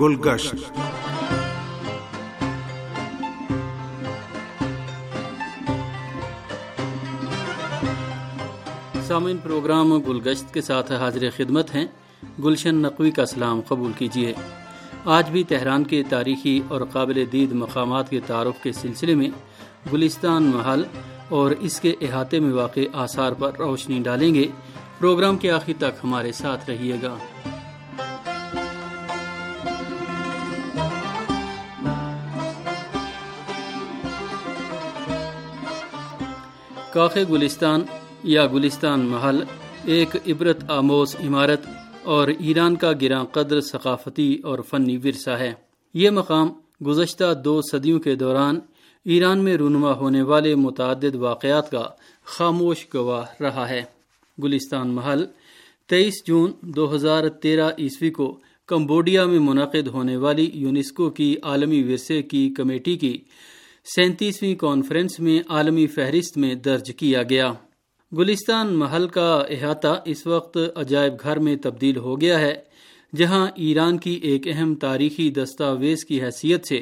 گلگشت۔ سامعین، پروگرام گلگشت کے ساتھ حاضر خدمت ہیں۔ گلشن نقوی کا سلام قبول کیجیے۔ آج بھی تہران کے تاریخی اور قابل دید مقامات کے تعارف کے سلسلے میں گلستان محل اور اس کے احاطے میں واقع آثار پر روشنی ڈالیں گے۔ پروگرام کے آخر تک ہمارے ساتھ رہیے گا۔ کاخ گلستان یا گلستان محل ایک عبرت آموز عمارت اور ایران کا گراں قدر ثقافتی اور فنی ورثہ ہے۔ یہ مقام گزشتہ دو صدیوں کے دوران ایران میں رونما ہونے والے متعدد واقعات کا خاموش گواہ رہا ہے۔ گلستان محل تیئیس جون دو ہزار تیرہ عیسوی کو کمبوڈیا میں منعقد ہونے والی یونیسکو کی عالمی ورثے کی کمیٹی کی سینتیسویں کانفرنس میں عالمی فہرست میں درج کیا گیا۔ گلستان محل کا احاطہ اس وقت عجائب گھر میں تبدیل ہو گیا ہے، جہاں ایران کی ایک اہم تاریخی دستاویز کی حیثیت سے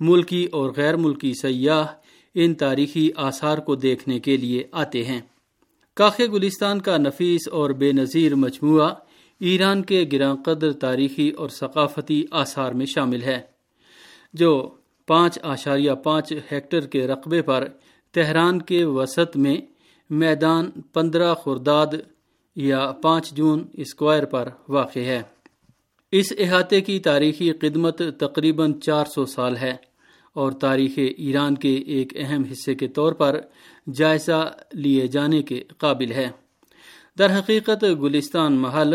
ملکی اور غیر ملکی سیاح ان تاریخی آثار کو دیکھنے کے لیے آتے ہیں۔ کاخ گلستان کا نفیس اور بے نظیر مجموعہ ایران کے گراں قدر تاریخی اور ثقافتی آثار میں شامل ہے، جو پانچ آشاریہ پانچ ہیکٹر کے رقبے پر تہران کے وسط میں میدان پندرہ خورداد یا پانچ جون اسکوائر پر واقع ہے۔ اس احاطے کی تاریخی خدمت تقریباً چار سو سال ہے اور تاریخ ایران کے ایک اہم حصے کے طور پر جائزہ لیے جانے کے قابل ہے۔ در حقیقت گلستان محل،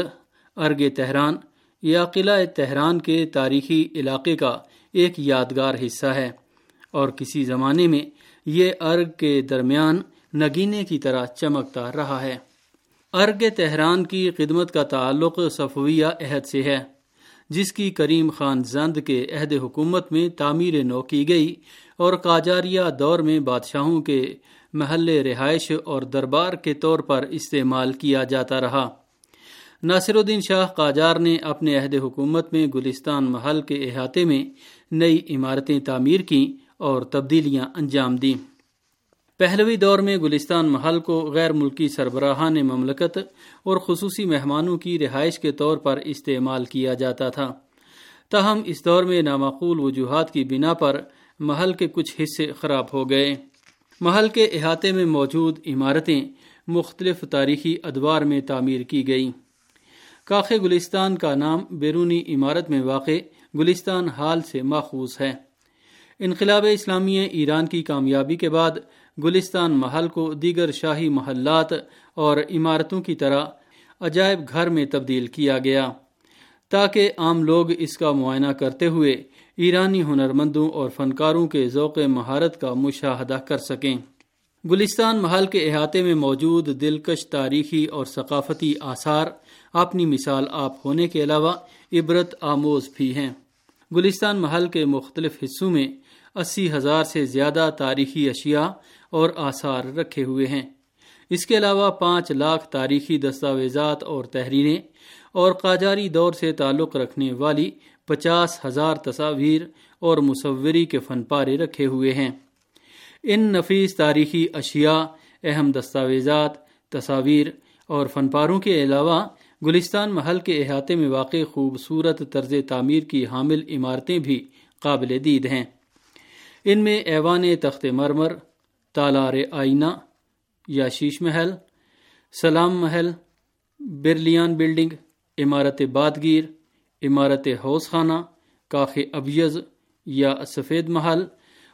ارگ تہران یا قلعہ تہران کے تاریخی علاقے کا ایک یادگار حصہ ہے۔ اور کسی زمانے میں یہ ارگ کے درمیان نگینے کی طرح چمکتا رہا ہے۔ ارگ تہران کی خدمت کا تعلق صفویہ عہد سے ہے، جس کی کریم خان زند کے عہد حکومت میں تعمیر نو کی گئی اور قاجاریہ دور میں بادشاہوں کے محل رہائش اور دربار کے طور پر استعمال کیا جاتا رہا۔ ناصر الدین شاہ قاجار نے اپنے عہد حکومت میں گلستان محل کے احاطے میں نئی عمارتیں تعمیر کیں اور تبدیلیاں انجام دیں۔ پہلوی دور میں گلستان محل کو غیر ملکی سربراہان مملکت اور خصوصی مہمانوں کی رہائش کے طور پر استعمال کیا جاتا تھا۔ تاہم، اس دور میں نامعقول وجوہات کی بنا پر محل کے کچھ حصے خراب ہو گئے۔ محل کے احاطے میں موجود عمارتیں مختلف تاریخی ادوار میں تعمیر کی گئیں۔ کاخ گلستان کا نام بیرونی عمارت میں واقع گلستان حال سے ماخوذ ہے۔ انقلاب اسلامی ایران کی کامیابی کے بعد گلستان محل کو دیگر شاہی محلات اور عمارتوں کی طرح عجائب گھر میں تبدیل کیا گیا۔ تاکہ عام لوگ اس کا معائنہ کرتے ہوئے ایرانی ہنرمندوں اور فنکاروں کے ذوق مہارت کا مشاہدہ کر سکیں۔ گلستان محل کے احاطے میں موجود دلکش تاریخی اور ثقافتی آثار اپنی مثال آپ ہونے کے علاوہ عبرت آموز بھی ہیں۔ گلستان محل کے مختلف حصوں میں اسی ہزار سے زیادہ تاریخی اشیاء اور آثار رکھے ہوئے ہیں۔ اس کے علاوہ پانچ لاکھ تاریخی دستاویزات اور تحریریں اور قاجاری دور سے تعلق رکھنے والی پچاس ہزار تصاویر اور مصوری کے فن پارے رکھے ہوئے ہیں۔ ان نفیس تاریخی اشیاء، اہم دستاویزات، تصاویر اور فن پاروں کے علاوہ گلستان محل کے احاطے میں واقع خوبصورت طرز تعمیر کی حامل عمارتیں بھی قابل دید ہیں۔ ان میں ایوان تخت مرمر، تالار آئینہ یا شیش محل، سلام محل، برلیان بلڈنگ، عمارت بادگیر، عمارت حوض خانہ کاخ ابیز یا سفید محل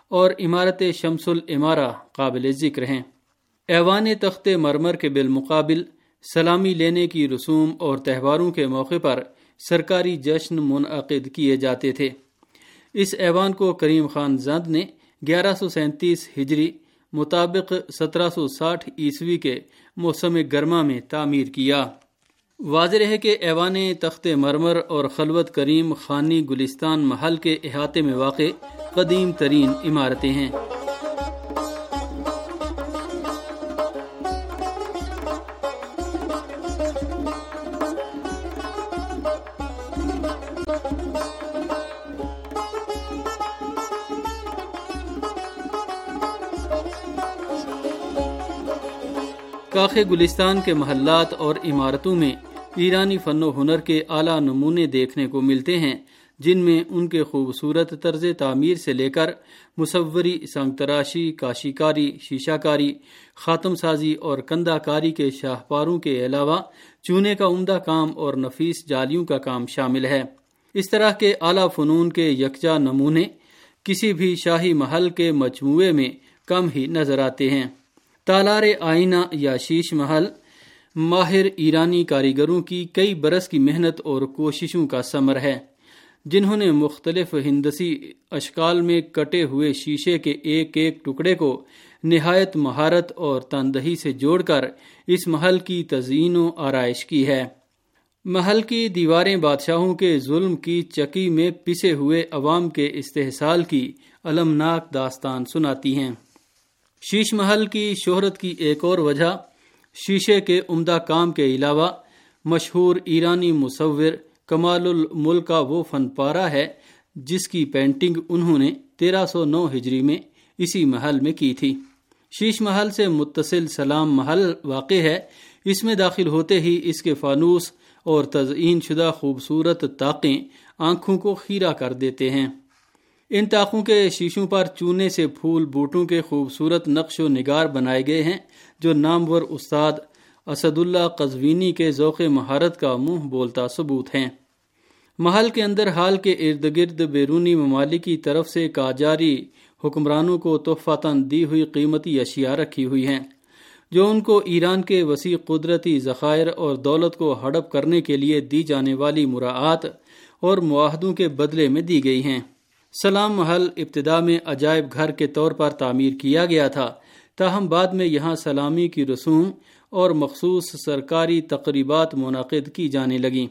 اور عمارت شمس العمارہ قابل ذکر ہیں۔ ایوان تخت مرمر کے بالمقابل سلامی لینے کی رسوم اور تہواروں کے موقع پر سرکاری جشن منعقد کیے جاتے تھے۔ اس ایوان کو کریم خان زند نے گیارہ سو سینتیس ہجری مطابق سترہ سو ساٹھ عیسوی کے موسم گرما میں تعمیر کیا۔ واضح ہے کہ ایوان تخت مرمر اور خلوت کریم خانی گلستان محل کے احاطے میں واقع قدیم ترین عمارتیں ہیں۔ کاخ گلستان کے محلات اور عمارتوں میں ایرانی فن و ہنر کے اعلیٰ نمونے دیکھنے کو ملتے ہیں، جن میں ان کے خوبصورت طرز تعمیر سے لے کر مصوری سنگ تراشی کاشی کاری شیشہ کاری خاتم سازی اور کندہ کاری کے شاہپاروں کے علاوہ چونے کا عمدہ کام اور نفیس جالیوں کا کام شامل ہے۔ اس طرح کے اعلیٰ فنون کے یکجا نمونے کسی بھی شاہی محل کے مجموعے میں کم ہی نظر آتے ہیں۔ تالار آئینہ یا شیش محل، ماہر ایرانی کاریگروں کی کئی برس کی محنت اور کوششوں کا ثمر ہے، جنہوں نے مختلف ہندسی اشکال میں کٹے ہوئے شیشے کے ایک ایک ٹکڑے کو نہایت مہارت اور تندہی سے جوڑ کر اس محل کی تزئین و آرائش کی ہے۔ محل کی دیواریں بادشاہوں کے ظلم کی چکی میں پسے ہوئے عوام کے استحصال کی المناک داستان سناتی ہیں۔ شیش محل کی شہرت کی ایک اور وجہ شیشے کے عمدہ کام کے علاوہ مشہور ایرانی مصور کمال الملک کا وہ فن پارا ہے جس کی پینٹنگ انہوں نے تیرہ سو نو ہجری میں اسی محل میں کی تھی۔ شیش محل سے متصل سلام محل واقع ہے۔ اس میں داخل ہوتے ہی اس کے فانوس اور تزئین شدہ خوبصورت طاقیں آنکھوں کو خیرہ کر دیتے ہیں۔ ان طاقوں کے شیشوں پر چونے سے پھول بوٹوں کے خوبصورت نقش و نگار بنائے گئے ہیں، جو نامور استاد اسد اللہ قزوینی کے ذوق مہارت کا منہ بولتا ثبوت ہیں۔ محل کے اندر حال کے ارد گرد بیرونی ممالک کی طرف سے کاجاری حکمرانوں کو تحفہ دی ہوئی قیمتی اشیاء رکھی ہوئی ہیں، جو ان کو ایران کے وسیع قدرتی ذخائر اور دولت کو ہڑپ کرنے کے لیے دی جانے والی مراعات اور معاہدوں کے بدلے میں دی گئی ہیں۔ سلام محل ابتدا میں عجائب گھر کے طور پر تعمیر کیا گیا تھا۔ تاہم بعد میں یہاں سلامی کی رسوم اور مخصوص سرکاری تقریبات منعقد کی جانے لگیں۔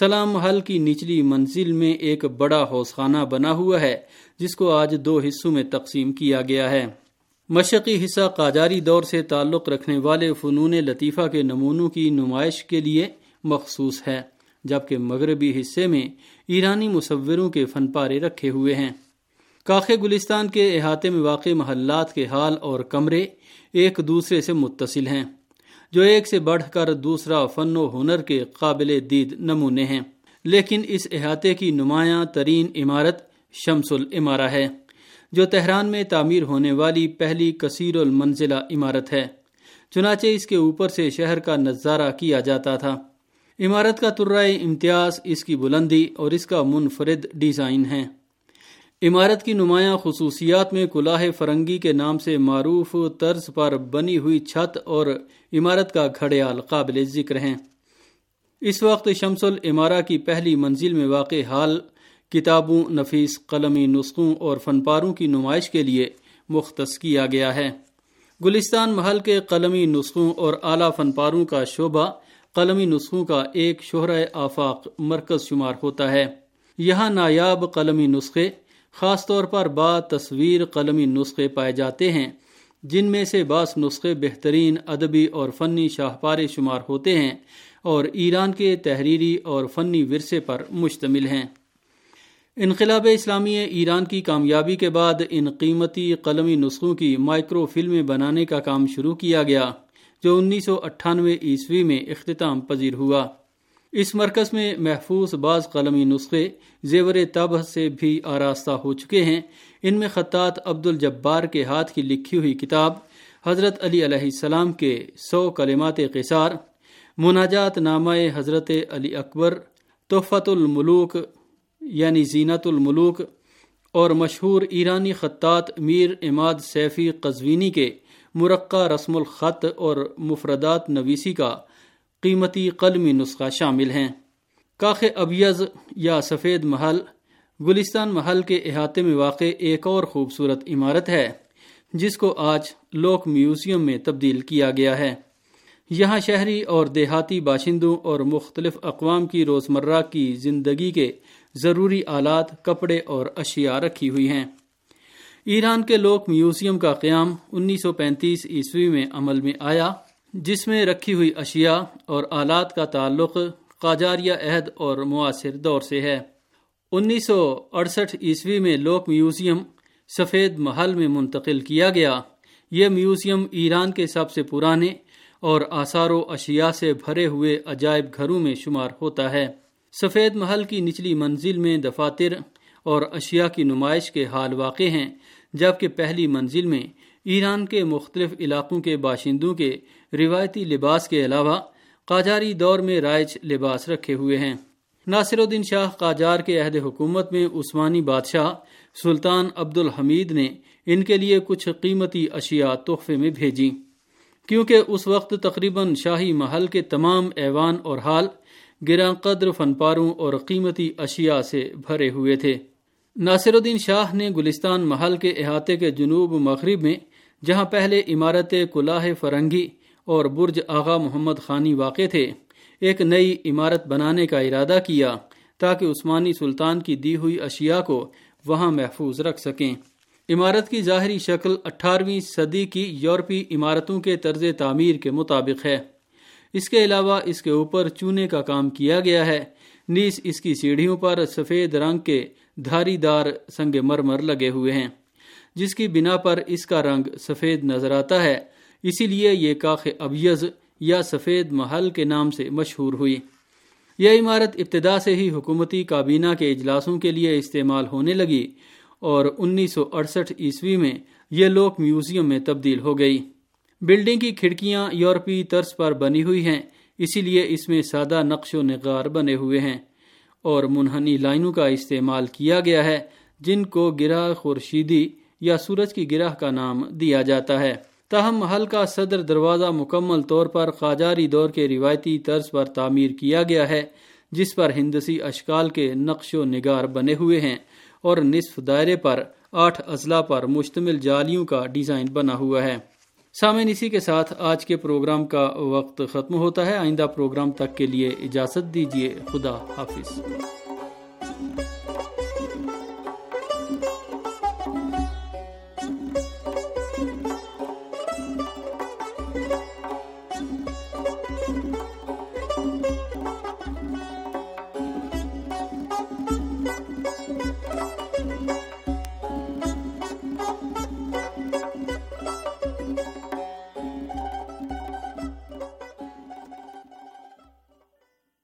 سلام محل کی نچلی منزل میں ایک بڑا حوض خانہ بنا ہوا ہے، جس کو آج دو حصوں میں تقسیم کیا گیا ہے۔ مشقی حصہ قاجاری دور سے تعلق رکھنے والے فنون لطیفہ کے نمونوں کی نمائش کے لیے مخصوص ہے۔ جبکہ مغربی حصے میں ایرانی مصوروں کے فن پارے رکھے ہوئے ہیں۔ کاخ گلستان کے احاطے میں واقع محلات کے حال اور کمرے ایک دوسرے سے متصل ہیں، جو ایک سے بڑھ کر دوسرا فن و ہنر کے قابل دید نمونے ہیں۔ لیکن اس احاطے کی نمایاں ترین عمارت شمس العمارہ ہے، جو تہران میں تعمیر ہونے والی پہلی کثیر المنزلہ عمارت ہے۔ چنانچہ اس کے اوپر سے شہر کا نظارہ کیا جاتا تھا۔ عمارت کا ترائے امتیاز اس کی بلندی اور اس کا منفرد ڈیزائن ہے۔ عمارت کی نمایاں خصوصیات میں کلاہ فرنگی کے نام سے معروف طرز پر بنی ہوئی چھت اور عمارت کا گھڑیال قابل ذکر ہیں۔ اس وقت شمس العمارہ کی پہلی منزل میں واقع حال، کتابوں، نفیس، قلمی نسخوں اور فن پاروں کی نمائش کے لیے مختص کیا گیا ہے۔ گلستان محل کے قلمی نسخوں اور اعلیٰ فن پاروں کا شعبہ قلمی نسخوں کا ایک شہرۂ آفاق مرکز شمار ہوتا ہے۔ یہاں نایاب قلمی نسخے، خاص طور پر با تصویر قلمی نسخے پائے جاتے ہیں، جن میں سے بعض نسخے بہترین ادبی اور فنی شاہپارے شمار ہوتے ہیں اور ایران کے تحریری اور فنی ورثے پر مشتمل ہیں۔ انقلاب اسلامی ایران کی کامیابی کے بعد ان قیمتی قلمی نسخوں کی مائکرو فلمیں بنانے کا کام شروع کیا گیا۔ جو انیس سو اٹھانوے عیسوی میں اختتام پذیر ہوا۔ اس مرکز میں محفوظ بعض قلمی نسخے زیور تب سے بھی آراستہ ہو چکے ہیں۔ ان میں خطاط عبد الجبار کے ہاتھ کی لکھی ہوئی کتاب، حضرت علی علیہ السلام کے سو کلمات قصار، مناجات نامہ حضرت علی اکبر تحفت الملوک یعنی زینت الملوک اور مشہور ایرانی خطاط میر اماد سیفی قزوینی کے مرقع رسم الخط اور مفردات نویسی کا قیمتی قلمی نسخہ شامل ہیں۔ کاخ ابیز یا سفید محل، گلستان محل کے احاطے میں واقع ایک اور خوبصورت عمارت ہے، جس کو آج لوک میوزیم میں تبدیل کیا گیا ہے۔ یہاں شہری اور دیہاتی باشندوں اور مختلف اقوام کی روزمرہ کی زندگی کے ضروری آلات، کپڑے اور اشیاء رکھی ہوئی ہیں۔ ایران کے لوک میوزیم کا قیام انیس سو پینتیس عیسوی میں عمل میں آیا، جس میں رکھی ہوئی اشیاء اور آلات کا تعلق قاجاریہ عہد اور معاصر دور سے ہے۔ انیس سو اڑسٹھ عیسوی میں لوک میوزیم سفید محل میں منتقل کیا گیا۔ یہ میوزیم ایران کے سب سے پرانے اور آثار و اشیاء سے بھرے ہوئے عجائب گھروں میں شمار ہوتا ہے۔ سفید محل کی نچلی منزل میں دفاتر اور اشیاء کی نمائش کے حال واقع ہیں، جبکہ پہلی منزل میں ایران کے مختلف علاقوں کے باشندوں کے روایتی لباس کے علاوہ قاجاری دور میں رائج لباس رکھے ہوئے ہیں۔ ناصر الدین شاہ قاجار کے عہد حکومت میں عثمانی بادشاہ سلطان عبد الحمید نے ان کے لیے کچھ قیمتی اشیاء تحفے میں بھیجی کیونکہ اس وقت تقریباً شاہی محل کے تمام ایوان اور حال گراں قدر فن پاروں اور قیمتی اشیاء سے بھرے ہوئے تھے۔ ناصر الدین شاہ نے گلستان محل کے احاطے کے جنوب مغرب میں، جہاں پہلے عمارت کلاہ فرنگی اور برج آغا محمد خانی واقع تھے، ایک نئی عمارت بنانے کا ارادہ کیا تاکہ عثمانی سلطان کی دی ہوئی اشیاء کو وہاں محفوظ رکھ سکیں۔ عمارت کی ظاہری شکل اٹھارہویں صدی کی یورپی عمارتوں کے طرز تعمیر کے مطابق ہے۔ اس کے علاوہ اس کے اوپر چونے کا کام کیا گیا ہے۔ نیز اس کی سیڑھیوں پر سفید رنگ کے دھاری دار سنگ مرمر لگے ہوئے ہیں، جس کی بنا پر اس کا رنگ سفید نظر آتا ہے۔ اسی لیے یہ کاخ ابیز یا سفید محل کے نام سے مشہور ہوئی۔ یہ عمارت ابتدا سے ہی حکومتی کابینہ کے اجلاسوں کے لیے استعمال ہونے لگی اور انیس سو اڑسٹھ عیسوی میں یہ لوک میوزیم میں تبدیل ہو گئی۔ بلڈنگ کی کھڑکیاں یورپی طرز پر بنی ہوئی ہیں، اسی لیے اس میں سادہ نقش و نگار بنے ہوئے ہیں۔ اور منحنی لائنوں کا استعمال کیا گیا ہے، جن کو گرہ خورشیدی یا سورج کی گرہ کا نام دیا جاتا ہے۔ تاہم محل کا صدر دروازہ مکمل طور پر قاجاری دور کے روایتی طرز پر تعمیر کیا گیا ہے، جس پر ہندسی اشکال کے نقش و نگار بنے ہوئے ہیں۔ اور نصف دائرے پر آٹھ اضلاع پر مشتمل جالیوں کا ڈیزائن بنا ہوا ہے۔ سامعین، اسی کے ساتھ آج کے پروگرام کا وقت ختم ہوتا ہے۔ آئندہ پروگرام تک کے لیے اجازت دیجیے خدا حافظ۔